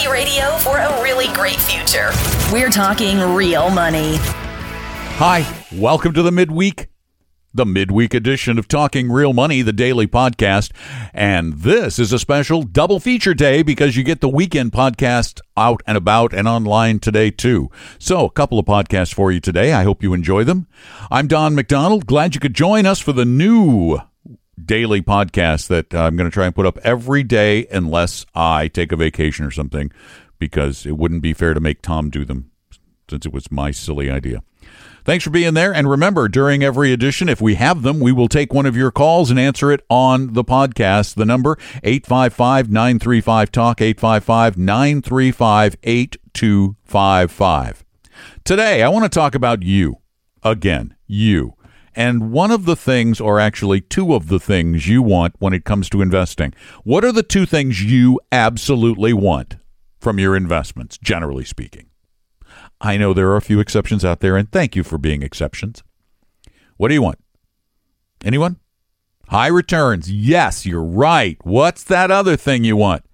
Reality radio for a really great future. We're talking real money. Hi, welcome to the midweek, the midweek edition of Talking Real Money, the daily podcast. And this is a special double feature day because you get the weekend podcast out and about and online today, too. So, a couple of podcasts for you today. I hope you enjoy them. I'm Don McDonald. Glad you could join us for the new daily podcast that uh, I'm going to try and put up every day unless I take a vacation or something because it wouldn't be fair to make Tom do them since it was my silly idea. Thanks for being there. And remember, during every edition, if we have them, we will take one of your calls and answer it on the podcast. The number 855 935 Talk, 855 935 8255. Today, I want to talk about you. Again, you. And one of the things, or actually two of the things you want when it comes to investing. What are the two things you absolutely want from your investments, generally speaking? I know there are a few exceptions out there, and thank you for being exceptions. What do you want? Anyone? High returns. Yes, you're right. What's that other thing you want?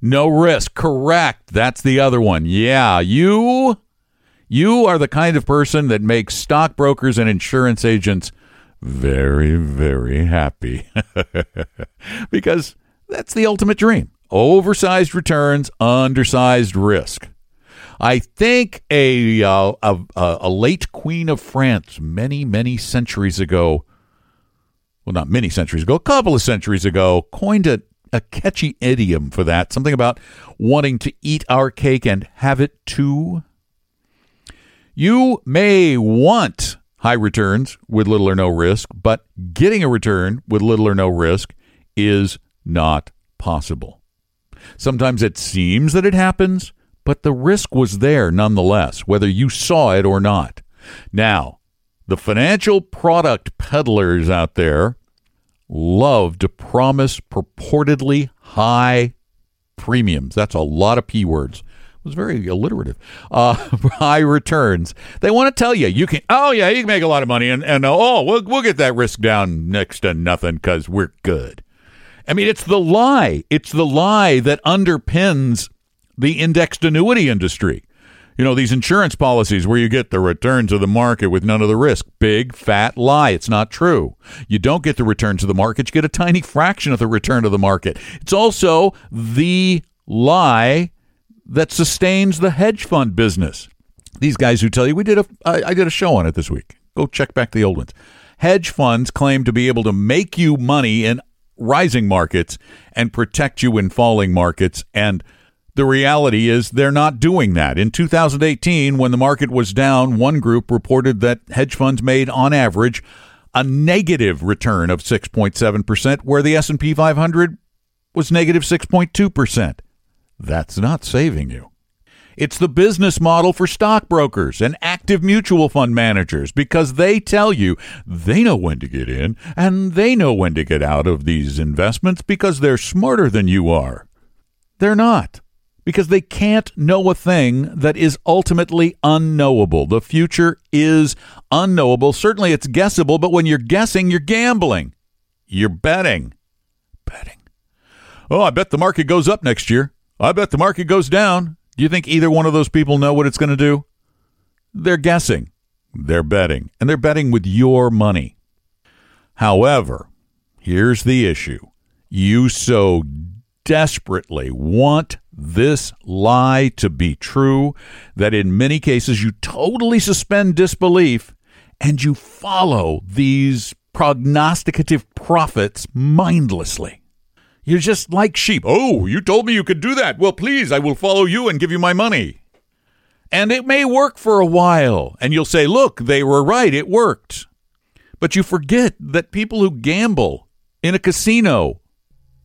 No risk. Correct. That's the other one. Yeah, you you are the kind of person that makes stockbrokers and insurance agents very, very happy. because that's the ultimate dream. Oversized returns, undersized risk. I think a, uh, a, a late queen of France many, many centuries ago, well, not many centuries ago, a couple of centuries ago, coined a, a catchy idiom for that. Something about wanting to eat our cake and have it too. You may want high returns with little or no risk, but getting a return with little or no risk is not possible. Sometimes it seems that it happens, but the risk was there nonetheless, whether you saw it or not. Now, the financial product peddlers out there love to promise purportedly high premiums. That's a lot of P words was very alliterative. Uh, high returns. They want to tell you you can. Oh yeah, you can make a lot of money, and and oh we'll we'll get that risk down next to nothing because we're good. I mean, it's the lie. It's the lie that underpins the indexed annuity industry. You know, these insurance policies where you get the return to the market with none of the risk. Big, fat lie. It's not true. You don't get the return to the market. You get a tiny fraction of the return to the market. It's also the lie that sustains the hedge fund business. These guys who tell you we did a I, I did a show on it this week. Go check back the old ones. Hedge funds claim to be able to make you money in rising markets and protect you in falling markets and the reality is they're not doing that. In 2018 when the market was down, one group reported that hedge funds made on average a negative return of 6.7% where the S&P 500 was negative 6.2%. That's not saving you. It's the business model for stockbrokers and active mutual fund managers because they tell you they know when to get in and they know when to get out of these investments because they're smarter than you are. They're not because they can't know a thing that is ultimately unknowable. The future is unknowable. Certainly it's guessable, but when you're guessing, you're gambling. You're betting. Betting. Oh, I bet the market goes up next year. I bet the market goes down. Do you think either one of those people know what it's going to do? They're guessing. They're betting. And they're betting with your money. However, here's the issue. You so desperately want this lie to be true that in many cases you totally suspend disbelief and you follow these prognosticative prophets mindlessly. You're just like sheep. Oh, you told me you could do that. Well, please, I will follow you and give you my money. And it may work for a while, and you'll say, look, they were right, it worked. But you forget that people who gamble in a casino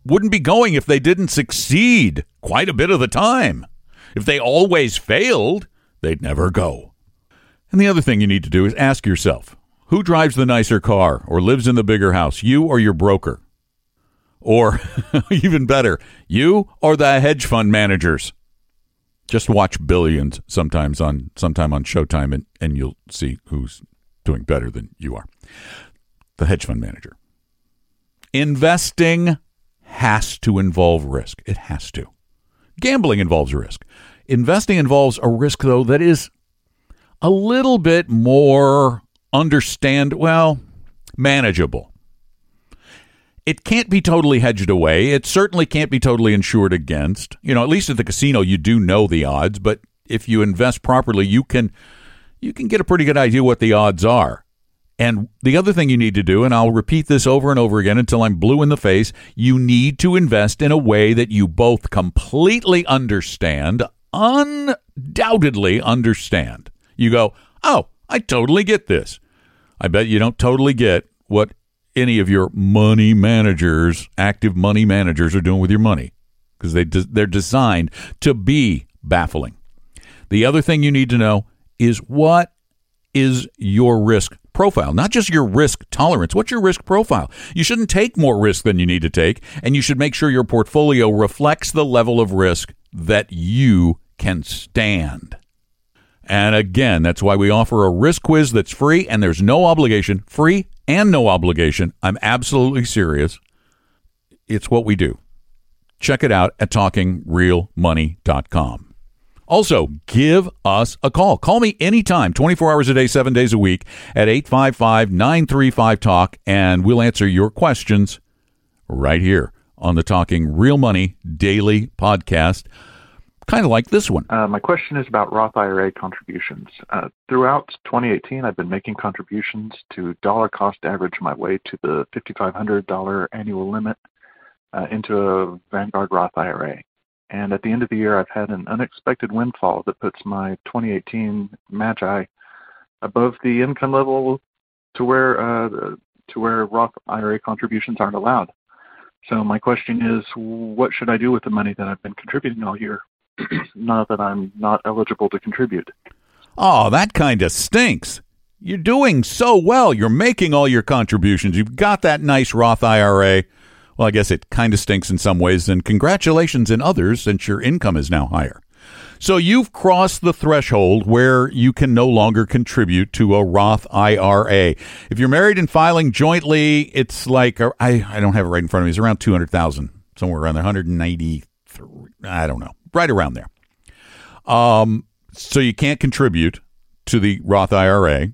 wouldn't be going if they didn't succeed quite a bit of the time. If they always failed, they'd never go. And the other thing you need to do is ask yourself who drives the nicer car or lives in the bigger house, you or your broker? Or even better, you or the hedge fund managers? Just watch Billions sometimes on sometime on Showtime and, and you'll see who's doing better than you are. The hedge fund manager. Investing has to involve risk. It has to. Gambling involves risk. Investing involves a risk, though, that is a little bit more understand, well, manageable. It can't be totally hedged away. It certainly can't be totally insured against. You know, at least at the casino, you do know the odds, but if you invest properly, you can you can get a pretty good idea what the odds are. And the other thing you need to do, and I'll repeat this over and over again until I'm blue in the face, you need to invest in a way that you both completely understand, undoubtedly understand. You go, oh, I totally get this. I bet you don't totally get what any of your money managers, active money managers, are doing with your money because they they're designed to be baffling. The other thing you need to know is what is your risk profile, not just your risk tolerance. What's your risk profile? You shouldn't take more risk than you need to take, and you should make sure your portfolio reflects the level of risk that you can stand. And again, that's why we offer a risk quiz that's free and there's no obligation, free and no obligation. I'm absolutely serious. It's what we do. Check it out at talkingrealmoney.com. Also, give us a call. Call me anytime, 24 hours a day, seven days a week at 855 935 Talk, and we'll answer your questions right here on the Talking Real Money Daily Podcast. Kind of like this one. Uh, my question is about Roth IRA contributions. Uh, throughout 2018, I've been making contributions to dollar cost average my way to the $5,500 annual limit uh, into a Vanguard Roth IRA. And at the end of the year, I've had an unexpected windfall that puts my 2018 MAGI above the income level to where uh, to where Roth IRA contributions aren't allowed. So my question is, what should I do with the money that I've been contributing all year, now that I'm not eligible to contribute? Oh, that kind of stinks. You're doing so well. You're making all your contributions. You've got that nice Roth IRA. Well, I guess it kind of stinks in some ways, and congratulations in others since your income is now higher. So you've crossed the threshold where you can no longer contribute to a Roth IRA. If you're married and filing jointly, it's like uh, I I don't have it right in front of me. It's around two hundred thousand, somewhere around one hundred ninety. I don't know, right around there. Um, so you can't contribute to the Roth IRA.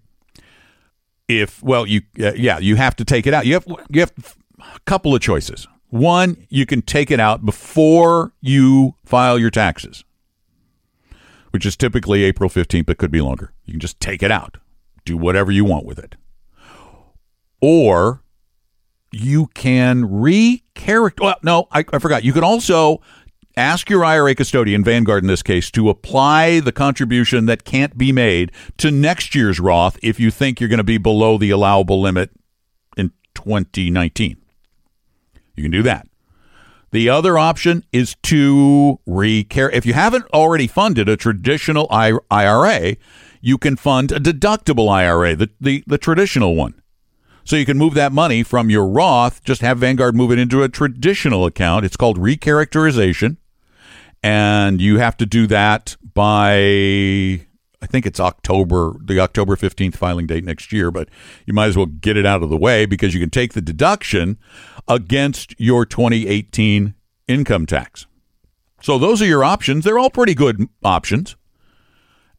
If well, you uh, yeah, you have to take it out. You have you have a couple of choices. One, you can take it out before you file your taxes, which is typically April 15th, but could be longer. You can just take it out, do whatever you want with it. Or you can recharacter. Well, no, I, I forgot. You can also ask your IRA custodian, Vanguard in this case, to apply the contribution that can't be made to next year's Roth if you think you're going to be below the allowable limit in 2019. You can do that. The other option is to recare. If you haven't already funded a traditional IRA, you can fund a deductible IRA, the, the, the traditional one. So you can move that money from your Roth, just have Vanguard move it into a traditional account. It's called recharacterization. And you have to do that by I think it's October, the October 15th filing date next year, but you might as well get it out of the way because you can take the deduction against your 2018 income tax. So those are your options. They're all pretty good options.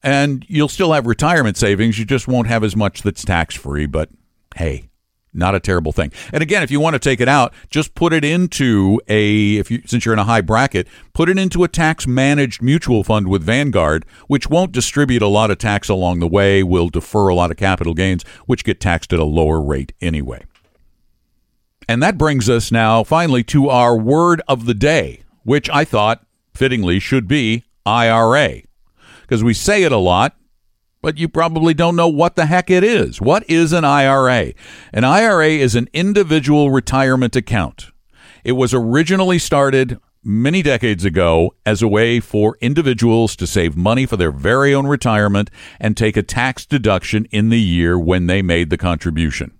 And you'll still have retirement savings. You just won't have as much that's tax free, but hey, not a terrible thing. And again, if you want to take it out, just put it into a if you since you're in a high bracket, put it into a tax managed mutual fund with Vanguard, which won't distribute a lot of tax along the way, will defer a lot of capital gains, which get taxed at a lower rate anyway. And that brings us now finally to our word of the day, which I thought fittingly should be IRA. Because we say it a lot, but you probably don't know what the heck it is. What is an IRA? An IRA is an individual retirement account. It was originally started many decades ago as a way for individuals to save money for their very own retirement and take a tax deduction in the year when they made the contribution.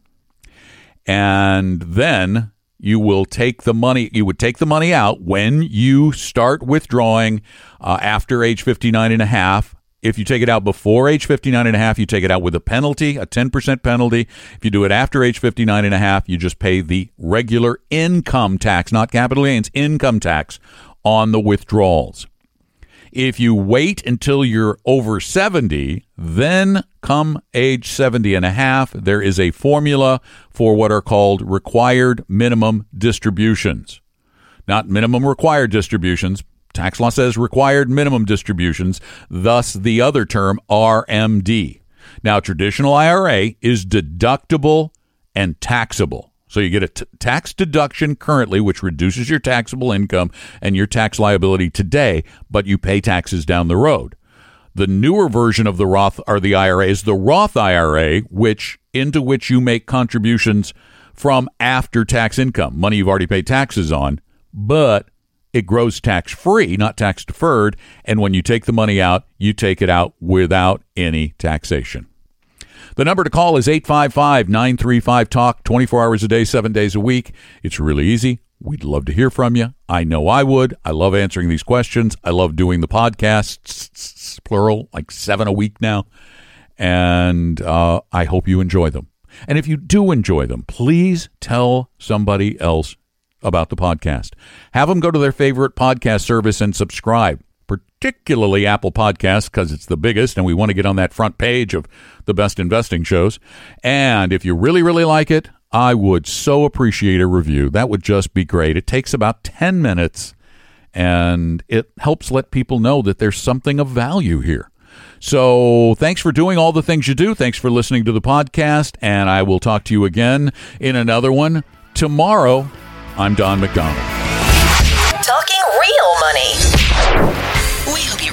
And then you will take the money you would take the money out when you start withdrawing uh, after age 59 and a half if you take it out before age 59 and a half, you take it out with a penalty, a 10% penalty. If you do it after age 59 and a half, you just pay the regular income tax, not capital gains, income tax on the withdrawals. If you wait until you're over 70, then come age 70 and a half, there is a formula for what are called required minimum distributions. Not minimum required distributions, Tax law says required minimum distributions, thus the other term RMD. Now, traditional IRA is deductible and taxable. So you get a t- tax deduction currently, which reduces your taxable income and your tax liability today, but you pay taxes down the road. The newer version of the Roth or the IRA is the Roth IRA, which into which you make contributions from after tax income, money you've already paid taxes on, but it grows tax free, not tax deferred. And when you take the money out, you take it out without any taxation. The number to call is 855 935 Talk, 24 hours a day, seven days a week. It's really easy. We'd love to hear from you. I know I would. I love answering these questions. I love doing the podcasts, plural, like seven a week now. And uh, I hope you enjoy them. And if you do enjoy them, please tell somebody else about the podcast. Have them go to their favorite podcast service and subscribe, particularly Apple Podcasts, because it's the biggest and we want to get on that front page of the best investing shows. And if you really, really like it, I would so appreciate a review. That would just be great. It takes about 10 minutes and it helps let people know that there's something of value here. So, thanks for doing all the things you do. Thanks for listening to the podcast. And I will talk to you again in another one tomorrow. I'm Don McDonald. Talking real money. We hope you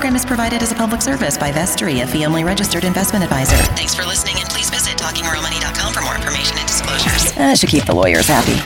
is provided as a public service by Vestory, a only registered investment advisor. Thanks for listening, and please visit talkingrealmoney.com for more information and disclosures. Uh, that should keep the lawyers happy.